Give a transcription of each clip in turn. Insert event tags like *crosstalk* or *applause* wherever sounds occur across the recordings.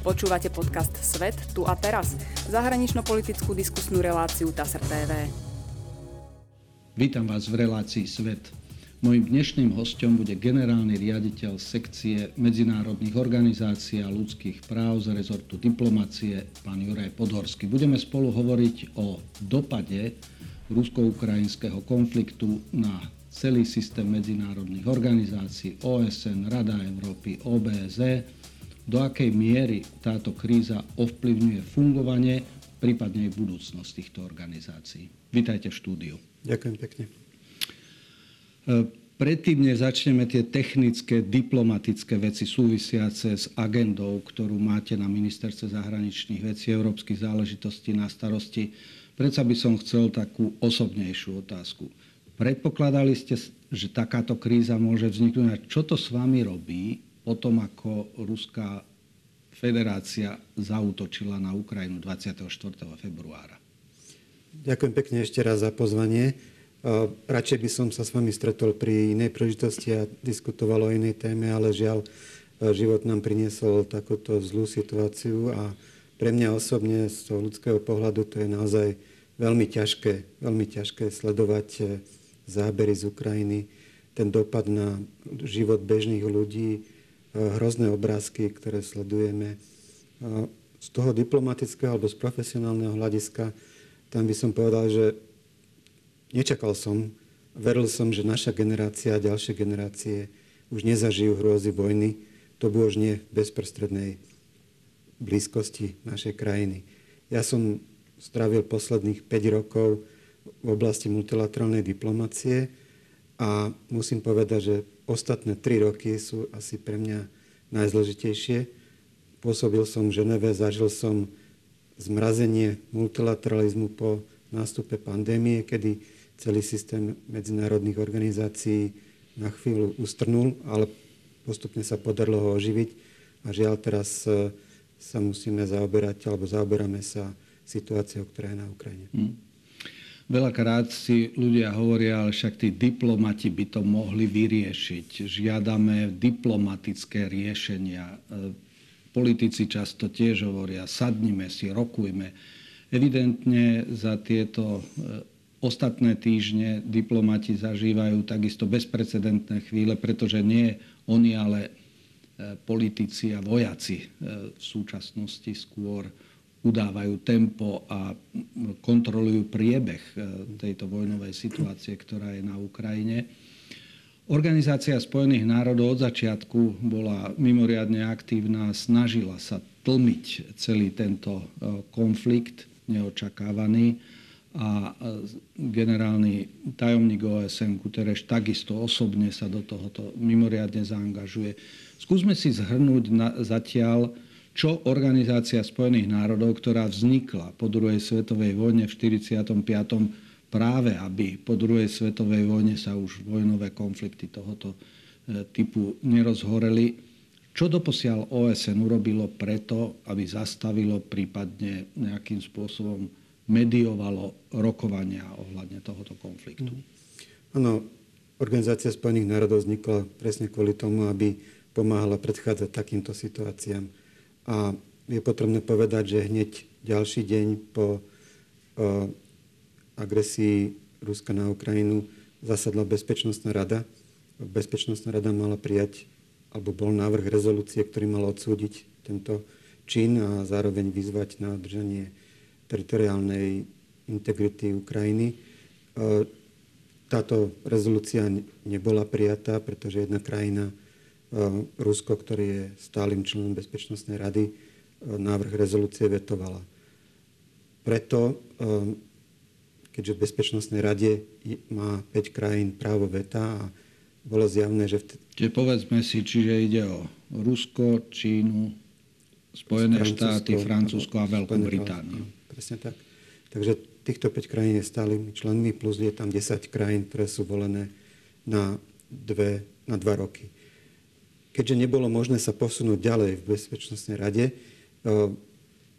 Počúvate podcast Svet tu a teraz, zahranično-politickú diskusnú reláciu TASR TV. Vítam vás v relácii Svet. Mojím dnešným hostom bude generálny riaditeľ sekcie medzinárodných organizácií a ľudských práv z rezortu diplomacie, pán Juraj Podhorský. Budeme spolu hovoriť o dopade rusko-ukrajinského konfliktu na celý systém medzinárodných organizácií, OSN, Rada Európy, OBSE, do akej miery táto kríza ovplyvňuje fungovanie, prípadne aj budúcnosť týchto organizácií. Vítajte v štúdiu. Ďakujem pekne. E, predtým, než začneme tie technické, diplomatické veci súvisiace s agendou, ktorú máte na Ministerstve zahraničných vecí a európskych záležitostí na starosti, predsa by som chcel takú osobnejšiu otázku. Predpokladali ste, že takáto kríza môže vzniknúť. Čo to s vami robí potom, ako Ruská federácia zautočila na Ukrajinu 24. februára. Ďakujem pekne ešte raz za pozvanie. Radšej by som sa s vami stretol pri inej príležitosti a diskutoval o inej téme, ale žiaľ, život nám priniesol takúto zlú situáciu a pre mňa osobne z toho ľudského pohľadu to je naozaj veľmi ťažké, veľmi ťažké sledovať e, zábery z Ukrajiny, ten dopad na život bežných ľudí, hrozné obrázky, ktoré sledujeme. Z toho diplomatického alebo z profesionálneho hľadiska, tam by som povedal, že nečakal som, veril som, že naša generácia a ďalšie generácie už nezažijú hrôzy vojny. To bolo už nie v bezprostrednej blízkosti našej krajiny. Ja som strávil posledných 5 rokov v oblasti multilaterálnej diplomacie a musím povedať, že ostatné tri roky sú asi pre mňa najzložitejšie. Pôsobil som v Ženeve, zažil som zmrazenie multilateralizmu po nástupe pandémie, kedy celý systém medzinárodných organizácií na chvíľu ustrnul, ale postupne sa podarilo ho oživiť. A žiaľ teraz e, sa musíme zaoberať, alebo zaoberáme sa situáciou, ktorá je na Ukrajine. Hmm. Veľakrát si ľudia hovoria, ale však tí diplomati by to mohli vyriešiť. Žiadame diplomatické riešenia. E, politici často tiež hovoria, sadnime si, rokujme. Evidentne za tieto e, ostatné týždne diplomati zažívajú takisto bezprecedentné chvíle, pretože nie oni, ale e, politici a vojaci v súčasnosti skôr udávajú tempo a kontrolujú priebeh e, tejto vojnovej situácie, ktorá je na Ukrajine. Organizácia Spojených národov od začiatku bola mimoriadne aktívna, snažila sa tlmiť celý tento e, konflikt neočakávaný a e, generálny tajomník OSN Guterres takisto osobne sa do tohoto mimoriadne zaangažuje. Skúsme si zhrnúť na, zatiaľ, čo Organizácia spojených národov, ktorá vznikla po druhej svetovej vojne v 45. práve, aby po druhej svetovej vojne sa už vojnové konflikty tohoto e, typu nerozhoreli. Čo doposiaľ OSN urobilo preto, aby zastavilo, prípadne nejakým spôsobom mediovalo rokovania ohľadne tohoto konfliktu? Mhm. Áno, Organizácia spojených národov vznikla presne kvôli tomu, aby pomáhala predchádzať takýmto situáciám a je potrebné povedať, že hneď ďalší deň po agresii Ruska na Ukrajinu zasadla Bezpečnostná rada. Bezpečnostná rada mala prijať, alebo bol návrh rezolúcie, ktorý mal odsúdiť tento čin a zároveň vyzvať na držanie teritoriálnej integrity Ukrajiny. Táto rezolúcia nebola prijatá, pretože jedna krajina Rusko, ktorý je stálym členom Bezpečnostnej rady, ehm, návrh rezolúcie vetovala. Preto, ehm, keďže v Bezpečnostnej rade má 5 krajín právo veta a bolo zjavné, že... Vtedy... Čiže povedzme si, čiže ide o Rusko, Čínu, Spojené štáty, Francúzsko a Veľkú Britániu. Presne tak. Takže týchto 5 krajín je stálym členmi, plus je tam 10 krajín, ktoré sú volené na, dve, na dva roky keďže nebolo možné sa posunúť ďalej v Bezpečnostnej rade, e,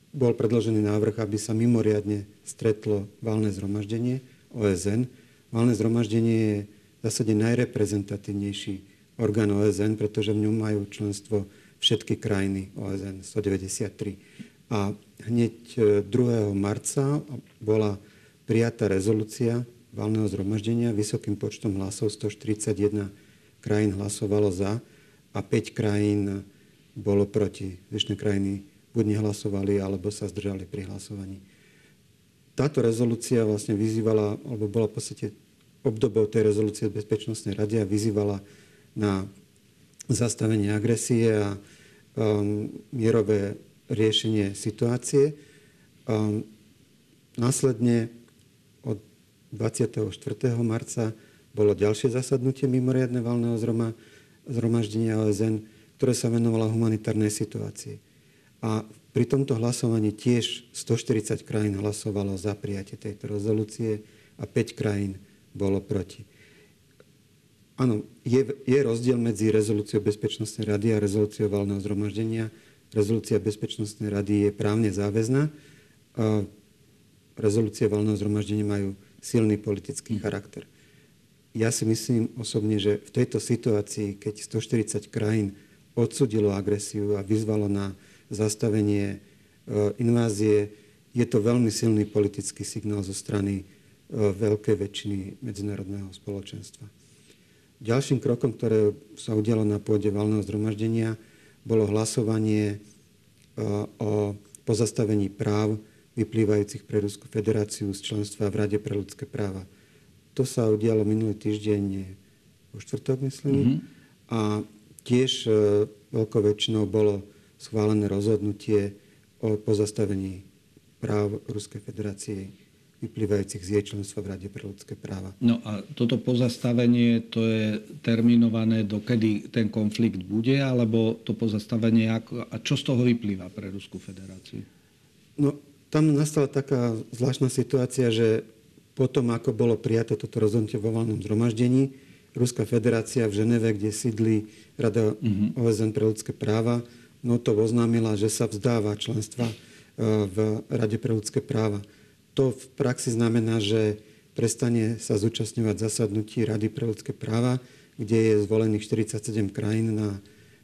bol predložený návrh, aby sa mimoriadne stretlo valné zhromaždenie OSN. Valné zhromaždenie je v zásade najreprezentatívnejší orgán OSN, pretože v ňom majú členstvo všetky krajiny OSN 193. A hneď 2. E, marca bola prijatá rezolúcia valného zhromaždenia vysokým počtom hlasov 141 krajín hlasovalo za a 5 krajín bolo proti. Zvyšné krajiny buď nehlasovali, alebo sa zdržali pri hlasovaní. Táto rezolúcia vlastne vyzývala, alebo bola v podstate obdobou tej rezolúcie Bezpečnostnej rady a vyzývala na zastavenie agresie a um, mierové riešenie situácie. Um, následne od 24. marca bolo ďalšie zasadnutie mimoriadne valného zroma, zhromaždenia OSN, ktoré sa venovalo humanitárnej situácii. A pri tomto hlasovaní tiež 140 krajín hlasovalo za prijatie tejto rezolúcie a 5 krajín bolo proti. Áno, je, je rozdiel medzi rezolúciou Bezpečnostnej rady a rezolúciou valného zhromaždenia. Rezolúcia Bezpečnostnej rady je právne záväzná. A rezolúcie valného zhromaždenia majú silný politický charakter. Ja si myslím osobne, že v tejto situácii, keď 140 krajín odsudilo agresiu a vyzvalo na zastavenie e, invázie, je to veľmi silný politický signál zo strany e, veľkej väčšiny medzinárodného spoločenstva. Ďalším krokom, ktoré sa udialo na pôde valného zhromaždenia, bolo hlasovanie e, o pozastavení práv vyplývajúcich pre Ruskú federáciu z členstva v Rade pre ľudské práva. To sa udialo minulý týždeň, vo štvrtok myslím, mm-hmm. a tiež veľkou väčšinou bolo schválené rozhodnutie o pozastavení práv Ruskej federácie vyplývajúcich z jej členstva v Rade pre ľudské práva. No a toto pozastavenie, to je terminované, dokedy ten konflikt bude, alebo to pozastavenie, ako, a čo z toho vyplýva pre Ruskú federáciu? No, tam nastala taká zvláštna situácia, že potom, ako bolo prijaté toto rozhodnutie vo valnom zhromaždení, Ruská federácia v Ženeve, kde sídli Rada uh-huh. OSN pre ľudské práva, to oznámila, že sa vzdáva členstva e, v Rade pre ľudské práva. To v praxi znamená, že prestane sa zúčastňovať zasadnutí Rady pre ľudské práva, kde je zvolených 47 krajín na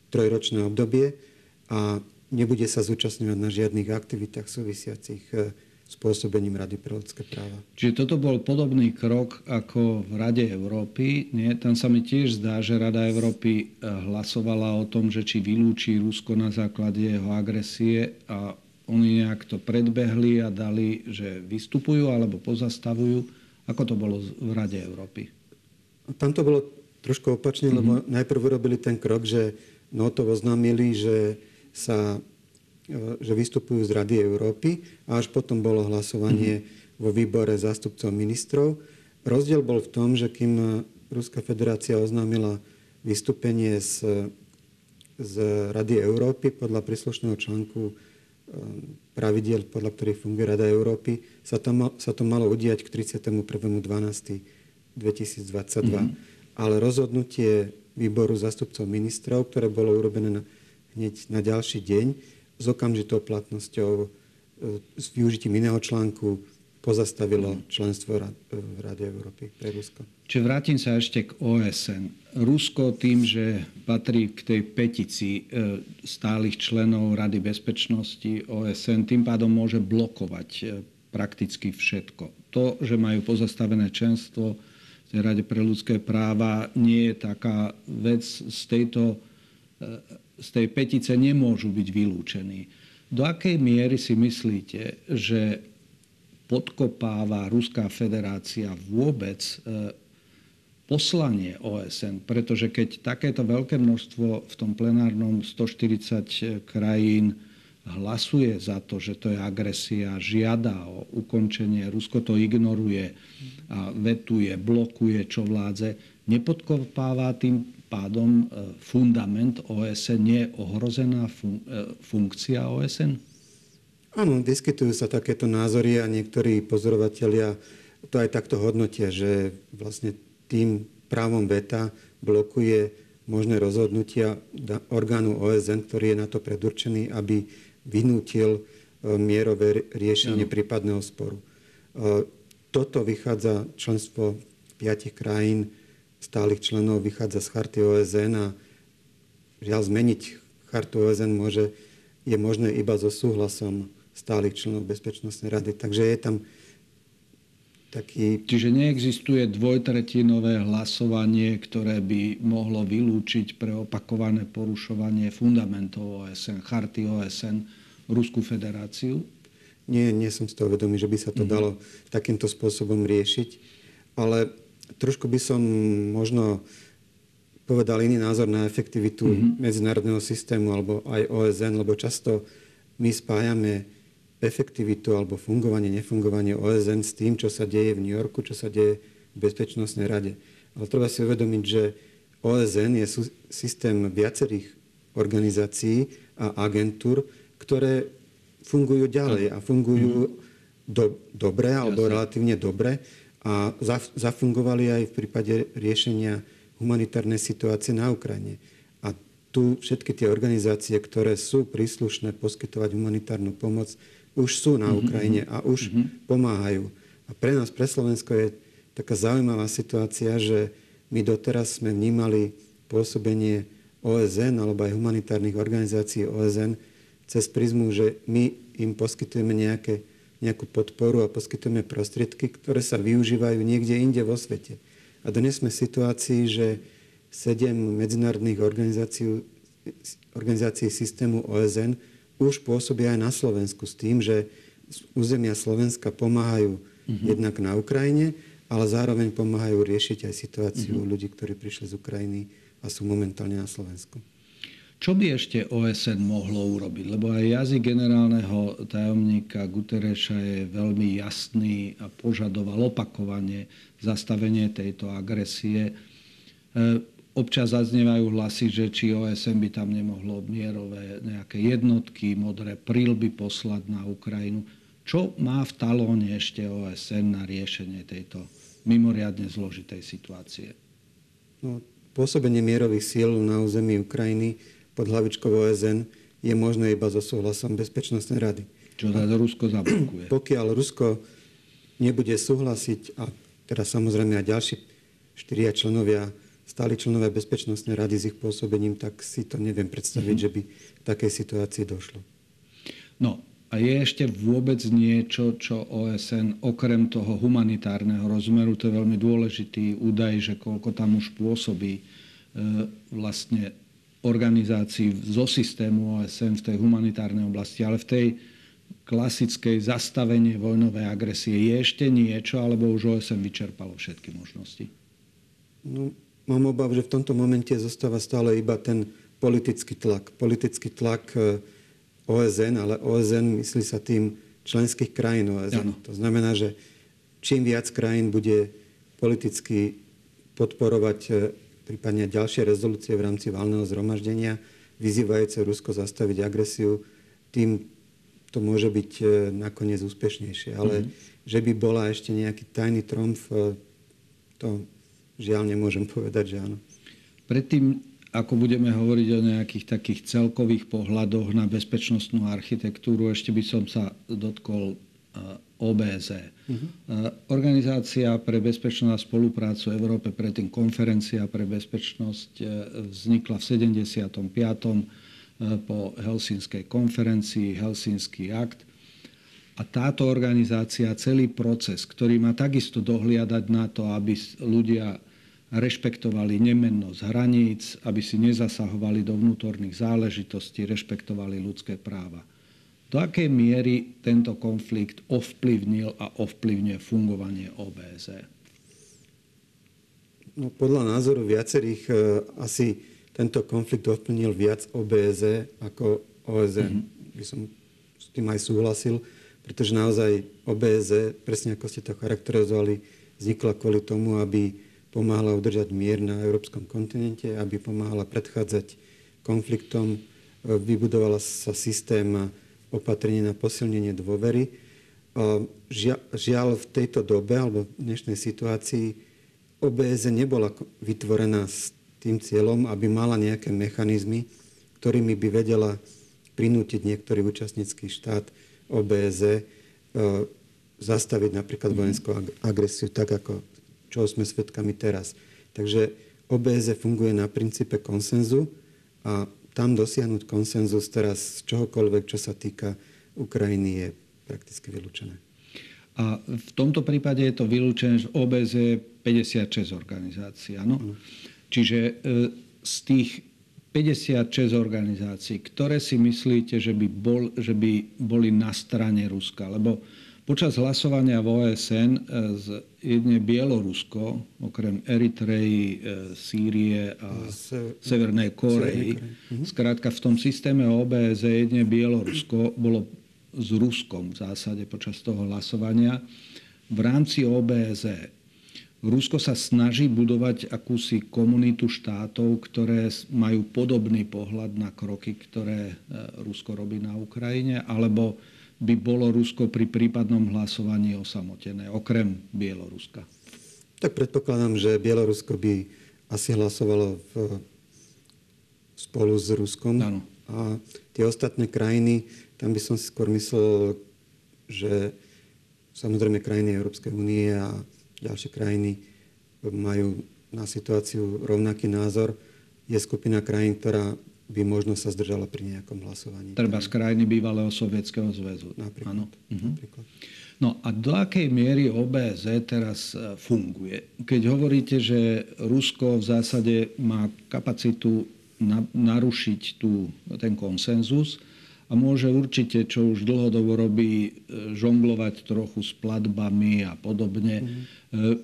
trojročné obdobie a nebude sa zúčastňovať na žiadnych aktivitách súvisiacich e, spôsobením Rady pre ľudské práva. Čiže toto bol podobný krok ako v Rade Európy. Nie? Tam sa mi tiež zdá, že Rada Európy eh, hlasovala o tom, že či vylúči Rusko na základe jeho agresie a oni nejak to predbehli a dali, že vystupujú alebo pozastavujú. Ako to bolo v Rade Európy? Tam to bolo trošku opačne, mm-hmm. lebo mhm. najprv urobili ten krok, že no to oznámili, že sa E, že vystupujú z Rady Európy a až potom bolo hlasovanie mm-hmm. vo výbore zástupcov ministrov. Rozdiel bol v tom, že kým Ruská federácia oznámila vystúpenie z, z Rady Európy podľa príslušného článku e, pravidiel, podľa ktorých funguje Rada Európy, sa to, mal, sa to malo udiať k 31.12.2022. Mm-hmm. Ale rozhodnutie výboru zástupcov ministrov, ktoré bolo urobené na, hneď na ďalší deň, s okamžitou platnosťou e, s využitím iného článku pozastavilo členstvo v Rade Európy pre Rusko. Čiže vrátim sa ešte k OSN. Rusko tým, že patrí k tej petici e, stálych členov Rady bezpečnosti OSN, tým pádom môže blokovať e, prakticky všetko. To, že majú pozastavené členstvo v tej Rade pre ľudské práva, nie je taká vec z tejto z tej petice nemôžu byť vylúčení. Do akej miery si myslíte, že podkopáva Ruská federácia vôbec e, poslanie OSN, pretože keď takéto veľké množstvo v tom plenárnom 140 krajín hlasuje za to, že to je agresia, žiada o ukončenie, Rusko to ignoruje a vetuje, blokuje, čo vládze, nepodkopáva tým pádom e, fundament OSN je ohrozená fun- e, funkcia OSN? Áno, vyskytujú sa takéto názory a niektorí pozorovatelia to aj takto hodnotia, že vlastne tým právom veta blokuje možné rozhodnutia orgánu OSN, ktorý je na to predurčený, aby vynútil e, mierové riešenie ano. prípadného sporu. Toto vychádza členstvo piatich krajín stálych členov vychádza z charty OSN a žiaľ zmeniť chartu OSN môže, je možné iba so súhlasom stálych členov Bezpečnostnej rady. Takže je tam taký... Čiže neexistuje dvojtretinové hlasovanie, ktoré by mohlo vylúčiť pre opakované porušovanie fundamentov OSN, charty OSN, Ruskú federáciu? Nie, nie som z toho vedomý, že by sa to mm-hmm. dalo takýmto spôsobom riešiť. Ale trošku by som možno povedal iný názor na efektivitu mm-hmm. medzinárodného systému alebo aj OSN, lebo často my spájame efektivitu alebo fungovanie, nefungovanie OSN s tým, čo sa deje v New Yorku, čo sa deje v Bezpečnostnej rade. Ale treba si uvedomiť, že OSN je systém viacerých organizácií a agentúr, ktoré fungujú ďalej a fungujú mhm. do, dobre alebo Jasne. relatívne dobre a zafungovali aj v prípade riešenia humanitárnej situácie na Ukrajine. A tu všetky tie organizácie, ktoré sú príslušné poskytovať humanitárnu pomoc, už sú na mhm, Ukrajine mhm. a už mm-hmm. pomáhajú. A pre nás, pre Slovensko je taká zaujímavá situácia, že my doteraz sme vnímali pôsobenie OSN alebo aj humanitárnych organizácií OSN cez prizmu, že my im poskytujeme nejaké, nejakú podporu a poskytujeme prostriedky, ktoré sa využívajú niekde inde vo svete. A dnes sme v situácii, že sedem medzinárodných organizácií, organizácií systému OSN už pôsobia aj na Slovensku s tým, že z územia Slovenska pomáhajú uh-huh. jednak na Ukrajine, ale zároveň pomáhajú riešiť aj situáciu uh-huh. ľudí, ktorí prišli z Ukrajiny a sú momentálne na Slovensku. Čo by ešte OSN mohlo urobiť? Lebo aj jazyk generálneho tajomníka Gutereša je veľmi jasný a požadoval opakovanie zastavenie tejto agresie. E, Občas zaznievajú hlasy, že či OSN by tam nemohlo mierové nejaké jednotky, modré prílby poslať na Ukrajinu. Čo má v talóne ešte OSN na riešenie tejto mimoriadne zložitej situácie? No, pôsobenie mierových síl na území Ukrajiny pod hlavičkou OSN je možné iba so súhlasom Bezpečnostnej rady. Čo teda Rusko zablokuje? Pokiaľ Rusko nebude súhlasiť, a teraz samozrejme aj ďalší štyria členovia stáli členové Bezpečnostnej rady s ich pôsobením, tak si to neviem predstaviť, mm-hmm. že by k takej situácii došlo. No a je ešte vôbec niečo, čo OSN okrem toho humanitárneho rozmeru, to je veľmi dôležitý údaj, že koľko tam už pôsobí e, vlastne organizácií zo systému OSN v tej humanitárnej oblasti, ale v tej klasickej zastavenie vojnovej agresie je ešte niečo, alebo už OSN vyčerpalo všetky možnosti? No, mám obav, že v tomto momente zostáva stále iba ten politický tlak. Politický tlak e, OSN, ale OSN myslí sa tým členských krajín OSN. Ano. To znamená, že čím viac krajín bude politicky podporovať e, prípadne ďalšie rezolúcie v rámci valného zhromaždenia, vyzývajúce Rusko zastaviť agresiu, tým to môže byť e, nakoniec úspešnejšie. Ale mm-hmm. že by bola ešte nejaký tajný tromf, to Žiaľ, nemôžem *laughs* povedať, že áno. Predtým, ako budeme hovoriť o nejakých takých celkových pohľadoch na bezpečnostnú architektúru, ešte by som sa dotkol OBZ. Uh-huh. Mhm. Organizácia pre bezpečnosť a spoluprácu v Európe, predtým konferencia pre bezpečnosť e, vznikla v 75. E, po Helsinskej konferencii, Helsinský akt. A táto organizácia, celý proces, ktorý má takisto dohliadať na to, aby ľudia rešpektovali nemennosť hraníc, aby si nezasahovali do vnútorných záležitostí, rešpektovali ľudské práva. Do akej miery tento konflikt ovplyvnil a ovplyvňuje fungovanie OBZ? No, podľa názoru viacerých e, asi tento konflikt ovplyvnil viac OBZ ako OSN. Mm-hmm. By som s tým aj súhlasil, pretože naozaj OBZ, presne ako ste to charakterizovali, vznikla kvôli tomu, aby pomáhala udržať mier na európskom kontinente, aby pomáhala predchádzať konfliktom, e, vybudovala sa systém opatrení na posilnenie dôvery. Žiaľ v tejto dobe alebo v dnešnej situácii OBS nebola vytvorená s tým cieľom, aby mala nejaké mechanizmy, ktorými by vedela prinútiť niektorý účastnícky štát OBZ e, zastaviť napríklad mhm. vojenskú agresiu tak, ako čo sme svedkami teraz. Takže OBZ funguje na princípe konsenzu a tam dosiahnuť konsenzus teraz z čohokoľvek, čo sa týka Ukrajiny, je prakticky vylúčené. A v tomto prípade je to vylúčené, že OBZ je 56 organizácií. Áno? Mm. Čiže e, z tých 56 organizácií, ktoré si myslíte, že by, bol, že by boli na strane Ruska? Lebo počas hlasovania v OSN e, z jedne Bielorusko, okrem Eritreji, e, Sýrie a Se... Severnej Korei, mhm. skrátka v tom systéme OBZ jedne Bielorusko bolo s Ruskom v zásade počas toho hlasovania v rámci OBZ. Rusko sa snaží budovať akúsi komunitu štátov, ktoré majú podobný pohľad na kroky, ktoré e, Rusko robí na Ukrajine, alebo by bolo Rusko pri prípadnom hlasovaní osamotené, okrem Bieloruska? Tak predpokladám, že Bielorusko by asi hlasovalo v, spolu s Ruskom. Áno. A tie ostatné krajiny tam by som si skôr myslel, že samozrejme krajiny Európskej únie a ďalšie krajiny majú na situáciu rovnaký názor. Je skupina krajín, ktorá by možno sa zdržala pri nejakom hlasovaní. Treba z krajiny bývalého Sovietskeho zväzu. Napríklad. Áno. Mhm. napríklad. No a do akej miery OBZ teraz e, funguje? Keď hovoríte, že Rusko v zásade má kapacitu na, narušiť tú, ten konsenzus, a môže určite, čo už dlhodobo robí, e, žonglovať trochu s platbami a podobne. Mm.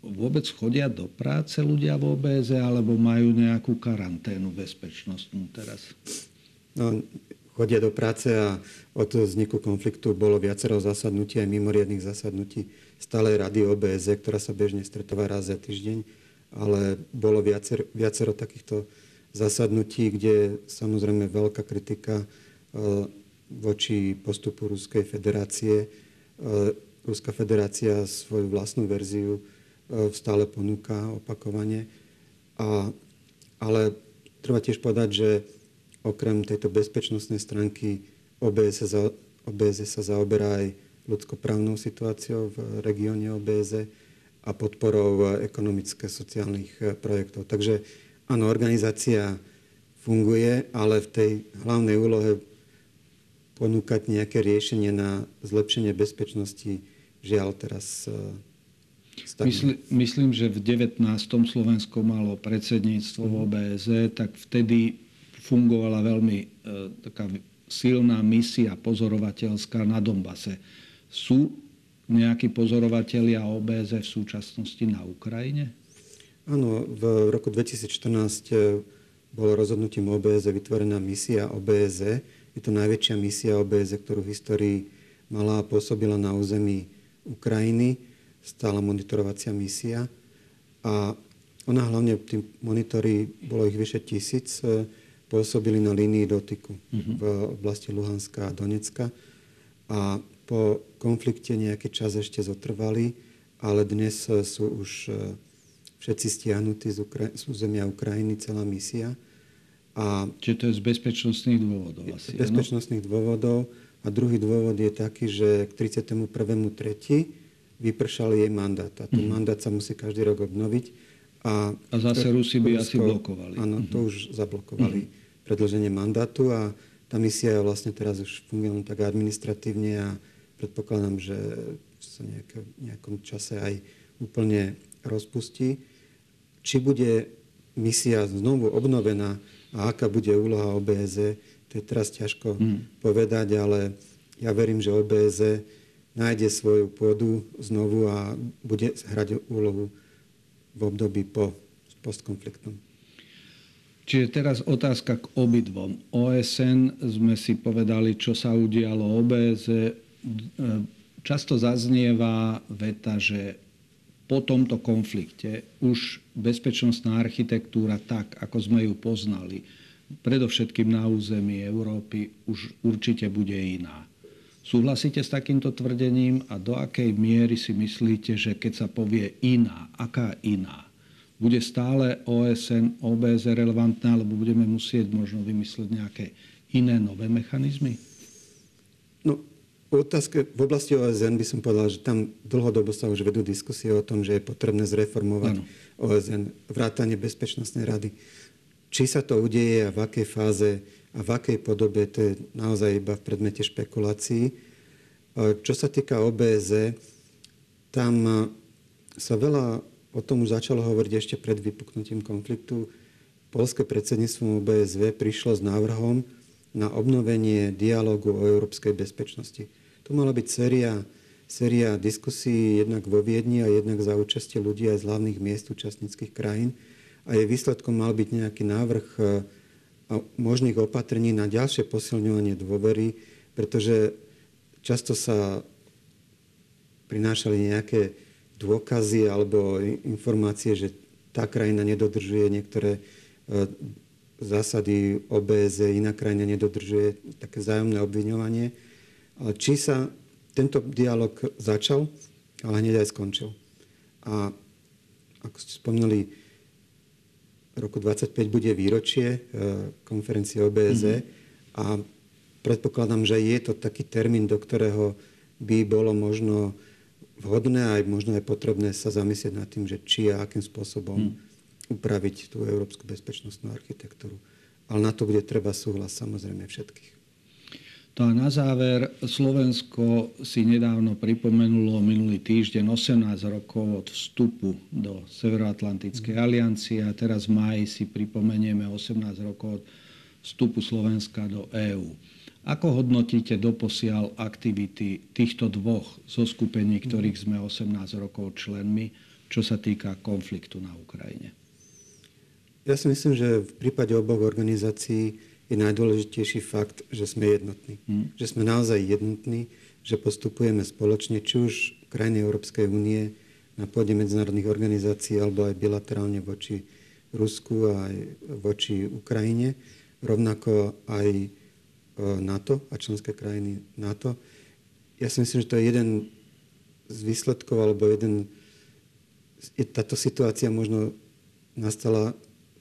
Vôbec chodia do práce ľudia v OBZ alebo majú nejakú karanténu bezpečnostnú teraz? No, chodia do práce a od vzniku konfliktu bolo viacero zasadnutí, aj mimoriadných zasadnutí stálej rady OBZ, ktorá sa bežne stretáva raz za týždeň, ale bolo viacero, viacero takýchto zasadnutí, kde samozrejme veľká kritika E, voči postupu Ruskej federácie. E, Ruská federácia svoju vlastnú verziu e, stále ponúka opakovane. A, ale treba tiež povedať, že okrem tejto bezpečnostnej stránky OBS sa, OBS sa zaoberá aj ľudskoprávnou situáciou v regióne OBS a podporou ekonomické-sociálnych projektov. Takže áno, organizácia funguje, ale v tej hlavnej úlohe ponúkať nejaké riešenie na zlepšenie bezpečnosti, žiaľ teraz e, Mysl, myslím, že v 19. Slovensko malo predsedníctvo v OBZ, tak vtedy fungovala veľmi e, taká silná misia pozorovateľská na Dombase. Sú nejakí pozorovatelia OBZ v súčasnosti na Ukrajine? Áno, v roku 2014 e, bolo rozhodnutím OBZ vytvorená misia OBZ, je to najväčšia misia OBS, ktorú v histórii mala a pôsobila na území Ukrajiny, stála monitorovacia misia. A ona hlavne, tí monitory, bolo ich vyše tisíc, e, pôsobili na línii dotyku mm-hmm. v oblasti Luhanska a Donecka. A po konflikte nejaký čas ešte zotrvali, ale dnes e, sú už e, všetci stiahnutí z, Ukra- z územia Ukrajiny, celá misia. A Čiže to je z bezpečnostných dôvodov asi, Z bezpečnostných ano? dôvodov. A druhý dôvod je taký, že k 31.3. vypršal jej mandát. A ten mm. mandát sa musí každý rok obnoviť. A, a zase Rusi by asi blokovali. Áno, to mm-hmm. už zablokovali mm. predlženie mandátu a tá misia vlastne teraz už funguje tak administratívne a predpokladám, že sa nejaké, nejakom čase aj úplne rozpustí. Či bude misia znovu obnovená a aká bude úloha OBZ, to je teraz ťažko mm. povedať, ale ja verím, že OBZ nájde svoju pôdu znovu a bude hrať úlohu v období po postkonfliktnom. Čiže teraz otázka k obidvom. OSN sme si povedali, čo sa udialo OBZ. Často zaznieva veta, že po tomto konflikte už bezpečnostná architektúra tak, ako sme ju poznali, predovšetkým na území Európy, už určite bude iná. Súhlasíte s takýmto tvrdením a do akej miery si myslíte, že keď sa povie iná, aká iná, bude stále OSN, OBS relevantná, alebo budeme musieť možno vymysleť nejaké iné nové mechanizmy? No, otázke, v oblasti OSN by som povedal, že tam dlhodobo sa už vedú diskusie o tom, že je potrebné zreformovať ano. OSN, vrátanie Bezpečnostnej rady. Či sa to udeje a v akej fáze a v akej podobe, to je naozaj iba v predmete špekulácií. Čo sa týka OBZ, tam sa veľa o tom už začalo hovoriť ešte pred vypuknutím konfliktu. Polské predsedníctvo OBSV prišlo s návrhom na obnovenie dialogu o európskej bezpečnosti. To mala byť séria, séria diskusí jednak vo Viedni a jednak za účastie ľudí aj z hlavných miest účastníckých krajín. A jej výsledkom mal byť nejaký návrh e, možných opatrení na ďalšie posilňovanie dôvery, pretože často sa prinášali nejaké dôkazy alebo informácie, že tá krajina nedodržuje niektoré e, zásady OBS, iná krajina nedodržuje také zájomné obviňovanie. Ale či sa tento dialog začal, ale hneď aj skončil. A ako ste spomínali, roku 25 bude výročie e, konferencie OBZ mm-hmm. a predpokladám, že je to taký termín, do ktorého by bolo možno vhodné a aj možno aj potrebné sa zamyslieť nad tým, že či a akým spôsobom hmm. upraviť tú európsku bezpečnostnú architektúru. Ale na to bude treba súhlas samozrejme všetkých. To a na záver, Slovensko si nedávno pripomenulo minulý týždeň 18 rokov od vstupu do Severoatlantickej aliancie a teraz v máji si pripomenieme 18 rokov od vstupu Slovenska do EÚ. Ako hodnotíte doposiaľ aktivity týchto dvoch zoskupení, ktorých sme 18 rokov členmi, čo sa týka konfliktu na Ukrajine? Ja si myslím, že v prípade oboch organizácií je najdôležitejší fakt, že sme jednotní. Hmm. Že sme naozaj jednotní, že postupujeme spoločne, či už krajiny Európskej únie na pôde medzinárodných organizácií alebo aj bilaterálne voči Rusku a aj voči Ukrajine. Rovnako aj NATO a členské krajiny NATO. Ja si myslím, že to je jeden z výsledkov, alebo jeden... Táto situácia možno nastala,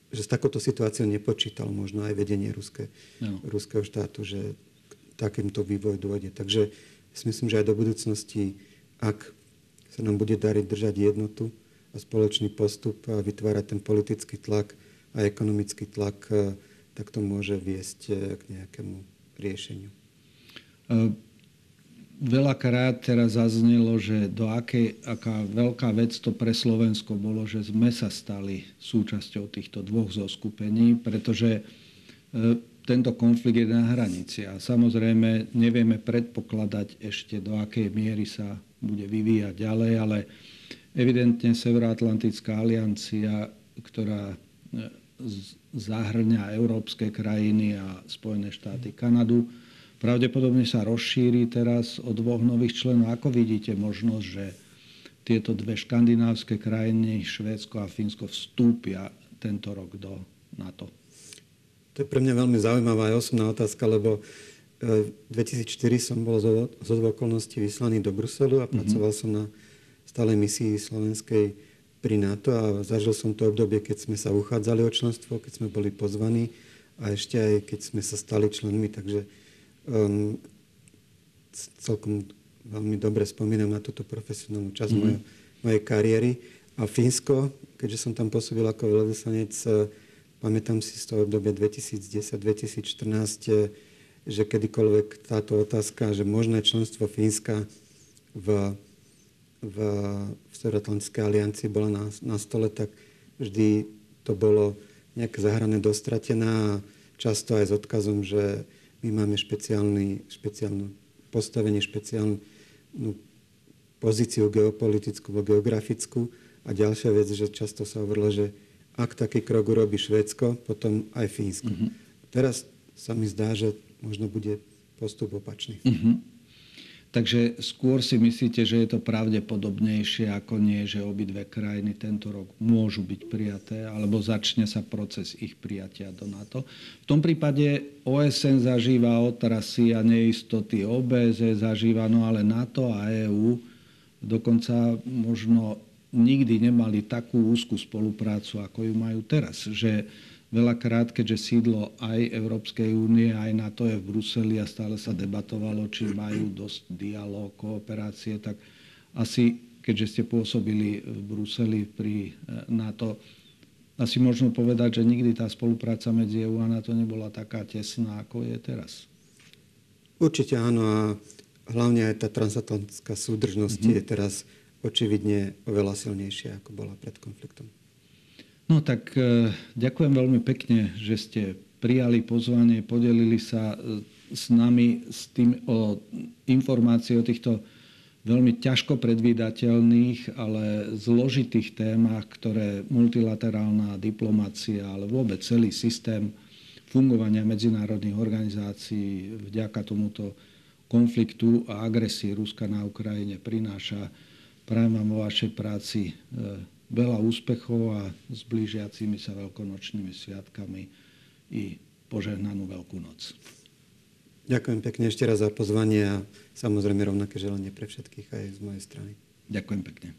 že s takouto situáciou nepočítal možno aj vedenie Ruské, no. ruského štátu, že k takýmto vývoj dôjde. Takže si myslím, že aj do budúcnosti, ak sa nám bude dariť držať jednotu a spoločný postup a vytvárať ten politický tlak a ekonomický tlak, eh, tak to môže viesť eh, k nejakému riešeniu? E, veľakrát teraz zaznelo, že do akej, aká veľká vec to pre Slovensko bolo, že sme sa stali súčasťou týchto dvoch zoskupení, pretože e, tento konflikt je na hranici a samozrejme nevieme predpokladať ešte do akej miery sa bude vyvíjať ďalej, ale evidentne Severoatlantická aliancia, ktorá e, zahrňa európske krajiny a Spojené štáty, Kanadu. Pravdepodobne sa rozšíri teraz o dvoch nových členov. Ako vidíte možnosť, že tieto dve škandinávske krajiny, Švédsko a Fínsko, vstúpia tento rok do NATO? To je pre mňa veľmi zaujímavá aj osobná otázka, lebo v 2004 som bol zo, zo okolností vyslaný do Bruselu a mhm. pracoval mm-hmm. som na stálej misii slovenskej pri NATO a zažil som to obdobie, keď sme sa uchádzali o členstvo, keď sme boli pozvaní a ešte aj keď sme sa stali členmi, takže um, celkom veľmi dobre spomínam na túto profesionálnu časť mm-hmm. mojej, mojej kariéry. A Fínsko, keďže som tam pôsobil ako veľvyslanec, e, pamätám si z toho obdobia 2010-2014, e, že kedykoľvek táto otázka, že možné členstvo Fínska v v, v Severoatlantickej aliancii bola na, na stole, tak vždy to bolo nejaké zahrané dostratené a často aj s odkazom, že my máme špeciálny, špeciálne postavenie, špeciálnu no, pozíciu geopolitickú, geografickú. A ďalšia vec, že často sa hovorilo, že ak taký krok urobí Švédsko, potom aj Fínsko. Mm-hmm. Teraz sa mi zdá, že možno bude postup opačný. Mm-hmm. Takže skôr si myslíte, že je to pravdepodobnejšie ako nie, že obidve krajiny tento rok môžu byť prijaté, alebo začne sa proces ich prijatia do NATO. V tom prípade OSN zažíva otrasy a neistoty, OBZ zažíva, no ale NATO a EÚ dokonca možno nikdy nemali takú úzkú spoluprácu, ako ju majú teraz. Že Veľakrát, keďže sídlo aj Európskej únie, aj NATO je v Bruseli a stále sa debatovalo, či majú dosť dialog, kooperácie, tak asi, keďže ste pôsobili v Bruseli pri e, NATO, asi možno povedať, že nikdy tá spolupráca medzi EU a NATO nebola taká tesná, ako je teraz. Určite áno a hlavne aj tá transatlantická súdržnosť mm-hmm. je teraz očividne oveľa silnejšia, ako bola pred konfliktom. No tak e, ďakujem veľmi pekne, že ste prijali pozvanie, podelili sa e, s nami s tým o informácie o týchto veľmi ťažko predvídateľných, ale zložitých témach, ktoré multilaterálna diplomácia, ale vôbec celý systém fungovania medzinárodných organizácií vďaka tomuto konfliktu a agresii Ruska na Ukrajine prináša. Prajem vám vo vašej práci e, veľa úspechov a s blížiacimi sa veľkonočnými sviatkami i požehnanú Veľkú noc. Ďakujem pekne ešte raz za pozvanie a samozrejme rovnaké želanie pre všetkých aj z mojej strany. Ďakujem pekne.